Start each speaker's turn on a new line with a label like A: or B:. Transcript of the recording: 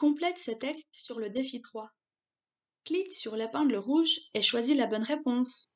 A: Complète ce texte sur le défi 3. Clique sur l'épingle rouge et choisis la bonne réponse.